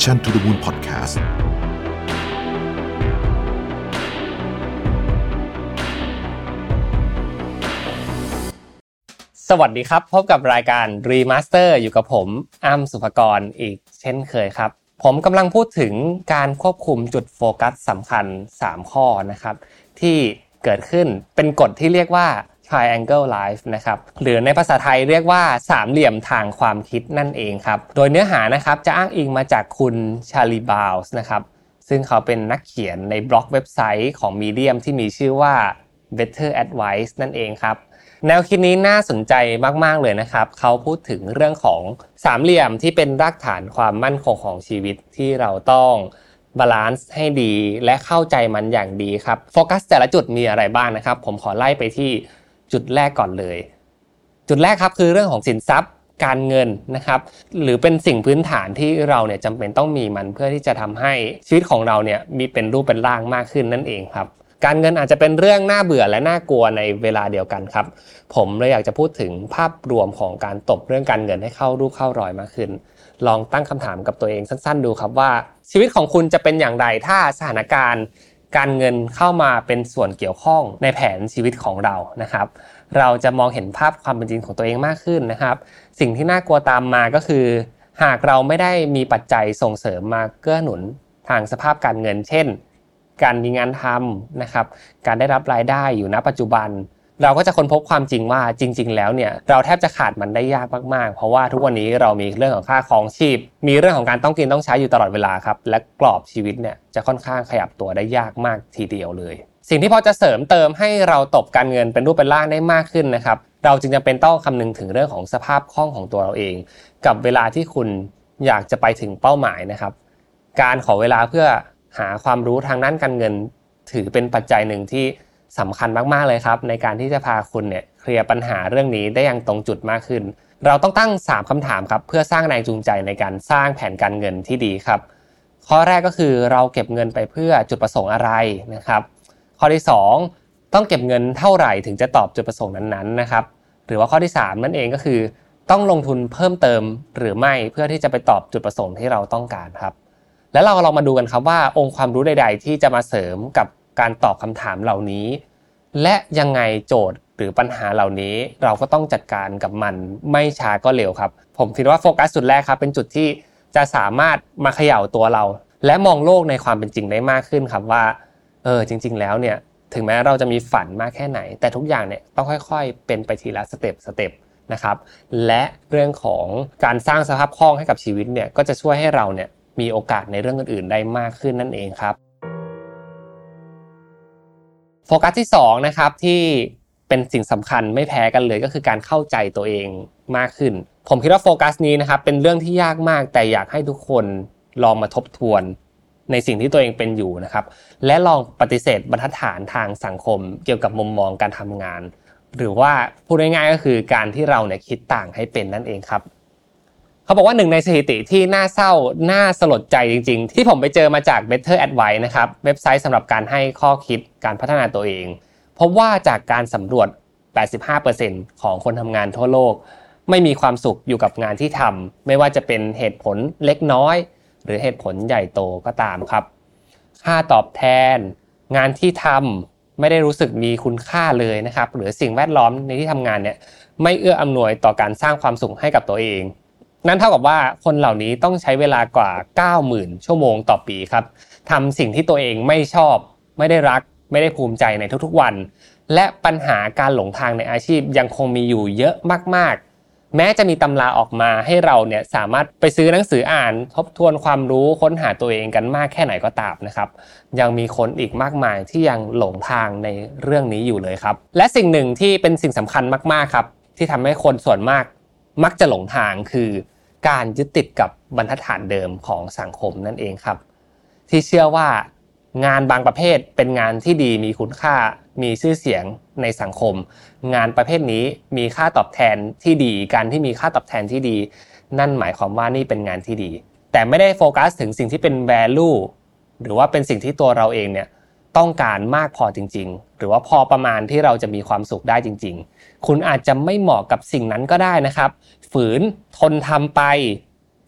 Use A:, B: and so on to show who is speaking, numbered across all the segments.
A: Mission to the Moon Podcast
B: สวัสดีครับ พบกับรายการ Remaster อยู่กับผมอ้ำสุภกรอีกเช่นเคยครับ ผมกำลังพูดถึงการควบคุมจุดโฟกัสสำคัญ 3 ข้อนะครับ ที่เกิดขึ้นเป็นกฎที่เรียกว่า triangle life นะครับหรือในภาษาไทยเรียกว่าสามเหลี่ยมทางความคิดนั่นเองครับ โดยเนื้อหานะครับจะอ้างอิงมาจากคุณชาลีบาวส์นะครับซึ่งเขาเป็นนักเขียนในบล็อกเว็บไซต์ของ Medium ที่มีชื่อว่า Better Advice นั่นเองครับแนวคิดนี้น่าสนใจมาก ๆ เลยนะครับ เขาพูดถึงเรื่องของสามเหลี่ยมที่เป็นรากฐานความมั่นคงของชีวิตที่เราต้อง balance ให้ดีและเข้าใจมันอย่างดีครับ โฟกัสแต่ละจุดมีอะไรบ้างนะครับ ผมขอไล่ไปที่ จุดแรกก่อนเลย จุดแรกครับคือเรื่องของสินทรัพย์การเงินนะครับหรือเป็นสิ่งพื้นฐานที่เราเนี่ยจำเป็นต้องมีมันเพื่อที่จะทำให้ชีวิตของเราเนี่ยมีเป็นรูปเป็นร่างมากขึ้นนั่นเองครับ การเงินอาจจะเป็นเรื่องน่าเบื่อและน่ากลัวในเวลาเดียวกันครับ ผมเลยอยากจะพูดถึงภาพรวมของการตบเรื่องการเงินให้เข้ารูปเข้ารอยมากขึ้น ลองตั้งคำถามกับตัวเองสั้น ๆ ดูครับว่า ชีวิตของคุณจะเป็นอย่างไรถ้าสถานการณ์ การเงินเข้ามาเป็นส่วนเกี่ยวข้องในแผนชีวิตของเรานะครับ เราจะมองเห็นภาพความเป็นจริงของตัวเองมากขึ้นนะครับ สิ่งที่น่ากลัวตามมาก็คือ หากเราไม่ได้มีปัจจัยส่งเสริมมาเกื้อหนุนทางสภาพการเงิน เช่น การมีงานทำนะครับ การได้รับรายได้อยู่ณปัจจุบัน เราก็จะค้นพบความจริงว่าจริง ๆ แล้วเนี่ยเราแทบจะขาดมันได้ยากมากๆ เพราะว่าทุกวันนี้เรามีเรื่องของค่าครองชีพ มีเรื่องของการต้องกินต้องใช้อยู่ตลอดเวลาครับ และกรอบชีวิตเนี่ยจะค่อนข้างขยับตัวได้ยากมากทีเดียวเลย สิ่งที่พอจะเสริมเติมให้เราตบการเงินเป็นรูปเป็นร่างได้มากขึ้นนะครับเราจึงจะเป็นต้องคำนึงถึงเรื่องของสภาพคล่องของตัวเราเอง กับเวลาที่คุณอยากจะไปถึงเป้าหมายนะครับ การขอเวลาเพื่อหาความรู้ทางด้านการเงิน ถือเป็นปัจจัยหนึ่งที่ สำคัญมาก ๆ เลยครับ ในการที่จะพาคุณเนี่ยเคลียร์ปัญหาเรื่องนี้ได้อย่างตรงจุดมากขึ้น เราต้องตั้ง 3คำถามครับ เพื่อสร้างแรงจูงใจในการสร้างแผนการเงินที่ดีครับ ข้อแรกก็คือเราเก็บเงินไปเพื่อจุดประสงค์อะไรนะครับ ข้อที่ 2 ต้องเก็บเงินเท่าไหร่ถึงจะตอบจุดประสงค์นั้นๆนะครับ หรือว่าข้อที่ 3 นั่นเองก็คือ ต้องลงทุนเพิ่มเติมหรือไม่เพื่อที่จะไปตอบจุดประสงค์ที่เราต้องการครับแล้วเราลองมาดูกันครับว่าองค์ความรู้ใด ๆ ที่จะมาเสริมกับ การตอบคำถามเหล่านี้ และยังไงโจทย์หรือปัญหาเหล่านี้ เราก็ต้องจัดการกับมันไม่ช้าก็เร็วครับ ผมคิดว่าโฟกัสจุดแรกครับเป็นจุดที่จะสามารถมาเขย่าตัวเรา และมองโลกในความเป็นจริงได้มากขึ้นครับว่าเออจริง ๆ แล้วเนี่ยถึงแม้เราจะมีฝันมากแค่ไหน แต่ทุกอย่างเนี่ยต้องค่อยๆ เป็นไปทีละสเต็ปสเต็ปนะครับและเรื่องของการสร้างสภาพคล่องให้กับชีวิตเนี่ยก็จะช่วยให้เราเนี่ยมีโอกาสในเรื่องอื่นๆได้มากขึ้นนั่นเองครับ โฟกัสที่2นะครับที่เป็นสิ่งสำคัญไม่แพ้กันเลยก็คือการเข้าใจตัวเองมากขึ้น ผมคิดว่าโฟกัสนี้นะครับเป็นเรื่องที่ยากมาก แต่อยากให้ทุกคนลองมาทบทวน ในสิ่งที่ตัวเองเป็นอยู่นะครับ และลองปฏิเสธบรรทัดฐานทางสังคม เกี่ยวกับมุมมองการทำงาน หรือว่าพูดง่ายๆก็คือการที่เราเนี่ยคิดต่างให้เป็นนั่นเองครับ เขาบอกว่าหนึ่งในสถิติที่น่าเศร้า น่าสลดใจจริง ๆ ที่ผมไปเจอมาจาก Better Advice นะครับเว็บไซต์สำหรับการให้ข้อคิดการพัฒนาตัวเองพบว่าจากการสำรวจ 85%ของคนทำงานทั่วโลก ไม่มีความสุขอยู่กับงานที่ทำไม่ว่าจะเป็นเหตุผลเล็กน้อย หรือเหตุผลใหญ่โตก็ตามครับ ค่าตอบแทน งานที่ทำไม่ได้รู้สึกมีคุณค่าเลยนะครับ หรือสิ่งแวดล้อมในที่ทำงานเนี่ยไม่เอื้ออำนวยต่อการสร้างความสุขให้กับตัวเอง นั่นเท่ากับว่าคนเหล่านี้ต้องใช้เวลากว่า 90,000 ชั่วโมงต่อปีครับทำสิ่งที่ตัวเองไม่ชอบ ไม่ได้รัก ไม่ได้ภูมิใจในทุกๆวัน และปัญหาการหลงทางในอาชีพยังคงมีอยู่เยอะมากๆ แม้จะมีตำราออกมาให้เราเนี่ยสามารถไปซื้อหนังสืออ่าน ทบทวนความรู้ค้นหาตัวเองกันมากแค่ไหนก็ตามนะครับ ยังมีคนอีกมากมายที่ยังหลงทางในเรื่องนี้อยู่เลยครับ และสิ่งหนึ่งที่เป็นสิ่งสำคัญมากๆครับที่ทำให้คนส่วนมากมักจะหลงทางคือ การยึดติดกับบรรทัดฐานเดิมของสังคมนั่นเองครับ ที่เชื่อว่างานบางประเภทเป็นงานที่ดีมีคุณค่ามีชื่อเสียงในสังคม งานประเภทนี้มีค่าตอบแทนที่ดี การที่มีค่าตอบแทนที่ดี นั่นหมายความว่านี่เป็นงานที่ดี แต่ไม่ได้โฟกัสถึงสิ่งที่เป็น value หรือว่าเป็นสิ่งที่ตัวเราเองเนี่ย ต้องการมากพอจริง ๆ หรือว่าพอประมาณที่เราจะมีความสุขได้จริง ๆ คุณอาจจะไม่เหมาะกับสิ่งนั้นก็ได้นะครับ ฝืนทนทำไป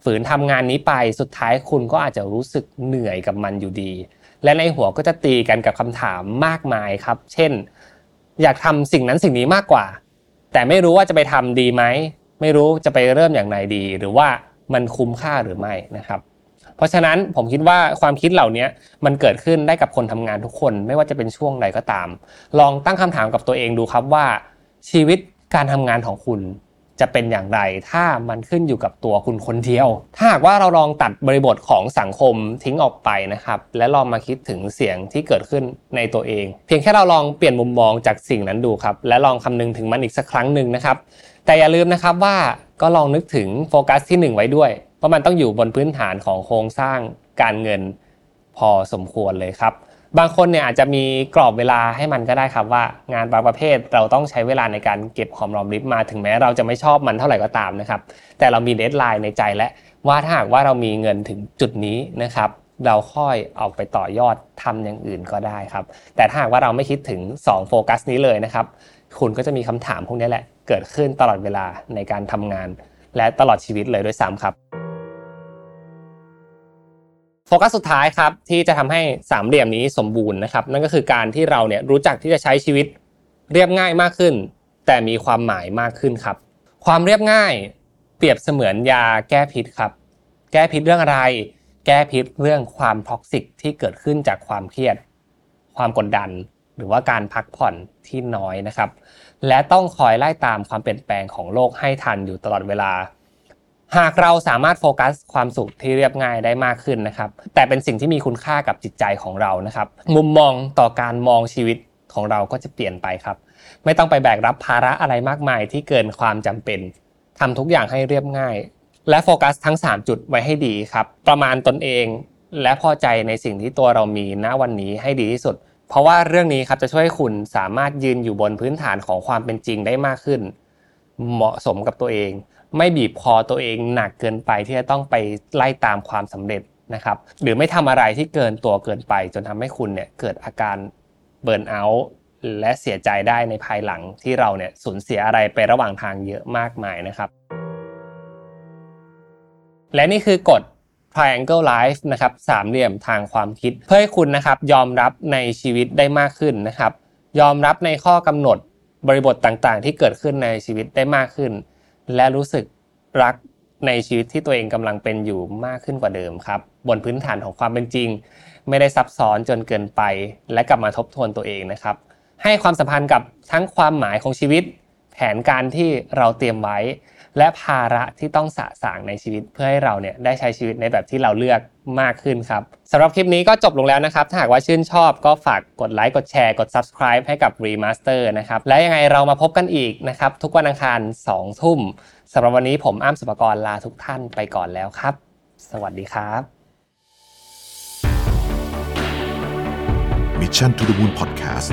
B: ฝืนทำงานนี้ไปสุดท้ายคุณก็อาจจะรู้สึกเหนื่อยกับมันอยู่ดี และในหัวก็จะตีกันกับคำถามมากมายครับ เช่น อยากทำสิ่งนั้นสิ่งนี้มากกว่า แต่ไม่รู้ว่าจะไปทำดีไหมไม่รู้จะไปเริ่มอย่างไรดี หรือว่ามันคุ้มค่าหรือไม่นะครับ เพราะฉะนั้นผมคิดว่าความคิดเหล่านี้มันเกิดขึ้นได้กับคนทำงานทุกคน ไม่ว่าจะเป็นช่วงใดก็ตาม ลองตั้งคำถามกับตัวเองดูครับว่า ชีวิตการทำงานของคุณจะเป็นอย่างไร ถ้ามันขึ้นอยู่กับตัวคุณคนเดียว ถ้าหากว่าเราลองตัดบริบทของสังคมทิ้งออกไปนะครับ และลองมาคิดถึงเสียงที่เกิดขึ้นในตัวเอง เพียงแค่เราลองเปลี่ยนมุมมองจากสิ่งนั้นดูครับ และลองคำนึงถึงมันอีกสักครั้งหนึ่งนะครับ แต่อย่าลืมนะครับว่าก็ลองนึกถึงโฟกัสที่ 1 ไว้ด้วย ว่าะมันต้องอยู่บนพื้นฐานของโครงสร้างการเงินพอสมควรเลยครับ บางคนเนี่ยอาจจะมีกรอบเวลาให้มันก็ได้ครับว่างานบางประเภทเราต้องใช้เวลาในการเก็บหอมรอมริบมาถึงแม้เราจะไม่ชอบมันเท่าไหร่ก็ตามนะครับ แต่เรามีเดทไลน์ในใจและว่าถ้าหากว่าเรามีเงินถึงจุดนี้นะครับเราค่อยออกไปต่อยอดทำอย่างอื่นก็ได้ครับ แต่ถ้าหากว่าเราไม่คิดถึง 2 โฟกัสนี้เลยนะครับ คุณก็จะมีคำถามพวกนี้แหละ เกิดขึ้นตลอดเวลาในการทำงาน และตลอดชีวิตเลยด้วยซ้ำครับ โฟกัสสุดท้ายครับที่จะทำให้สามเหลี่ยมนี้สมบูรณ์นะครับ นั่นก็คือการที่เราเนี่ยรู้จักที่จะใช้ชีวิตเรียบง่ายมากขึ้น แต่มีความหมายมากขึ้นครับ ความเรียบง่ายเปรียบเสมือนยาแก้พิษครับ แก้พิษเรื่องอะไร แก้พิษเรื่องความท็อกซิกที่เกิดขึ้นจากความเครียด ความกดดัน หรือว่าการพักผ่อนที่น้อยนะครับ และต้องคอยไล่ตามความเปลี่ยนแปลงของโลกให้ทันอยู่ตลอดเวลา หากเราสามารถโฟกัสความสุขที่เรียบง่ายได้มากขึ้นนะครับ แต่เป็นสิ่งที่มีคุณค่ากับจิตใจของเรานะครับ มุมมองต่อการมองชีวิตของเราก็จะเปลี่ยนไปครับ ไม่ต้องไปแบกรับภาระอะไรมากมายที่เกินความจำเป็นทำทุกอย่างให้เรียบง่าย และโฟกัสทั้ง 3 จุดไว้ให้ดีครับ ประมาณตนเอง และพอใจในสิ่งที่ตัวเรามีณวันนี้ให้ดีที่สุด เพราะว่าเรื่องนี้ครับจะช่วยให้คุณสามารถยืนอยู่บนพื้นฐานของความเป็นจริงได้มากขึ้น เหมาะสมกับตัวเอง ไม่บีบคอตัวเองหนักเกินไปที่จะต้องไปไล่ตามความสำเร็จนะครับ หรือไม่ทำอะไรที่เกินตัวเกินไป จนทำให้คุณเนี่ยเกิดอาการเบิร์นเอาท์และเสียใจได้ในภายหลังที่เราเนี่ยสูญเสียอะไรไประหว่างทางเยอะมากมายนะครับ และนี่คือกฎ triangle life นะครับสามเหลี่ยมทางความคิด เพื่อให้คุณนะครับยอมรับในชีวิตได้มากขึ้นนะครับ ยอมรับในข้อกำหนด บริบทต่างๆ ที่เกิดขึ้นในชีวิตได้มากขึ้น และรู้สึกรักในชีวิตที่ตัวเองกำลังเป็นอยู่มากขึ้นกว่าเดิมครับ บนพื้นฐานของความเป็นจริง ไม่ได้ซับซ้อนจนเกินไป และกลับมาทบทวนตัวเองนะครับ ให้ความสัมพันธ์กับทั้งความหมายของชีวิต แผนการที่เราเตรียมไว้ และภาระที่ต้องสะสางในชีวิตเพื่อให้เราเนี่ยได้ใช้ชีวิตในแบบที่เราเลือกมากขึ้นครับสำหรับคลิปนี้ก็จบลงแล้วนะครับ ถ้าหากว่าชื่นชอบก็ฝากกดไลค์กดแชร์กด subscribe ให้กับ Remaster นะครับและยังไงเรามาพบกันอีกนะครับทุกวันอังคาร 2 ทุ่มสำหรับวันนี้ผมอ้ำสุภกรลาทุกท่านไปก่อนแล้วครับ สวัสดีครับ
A: Mission to the Moon Podcast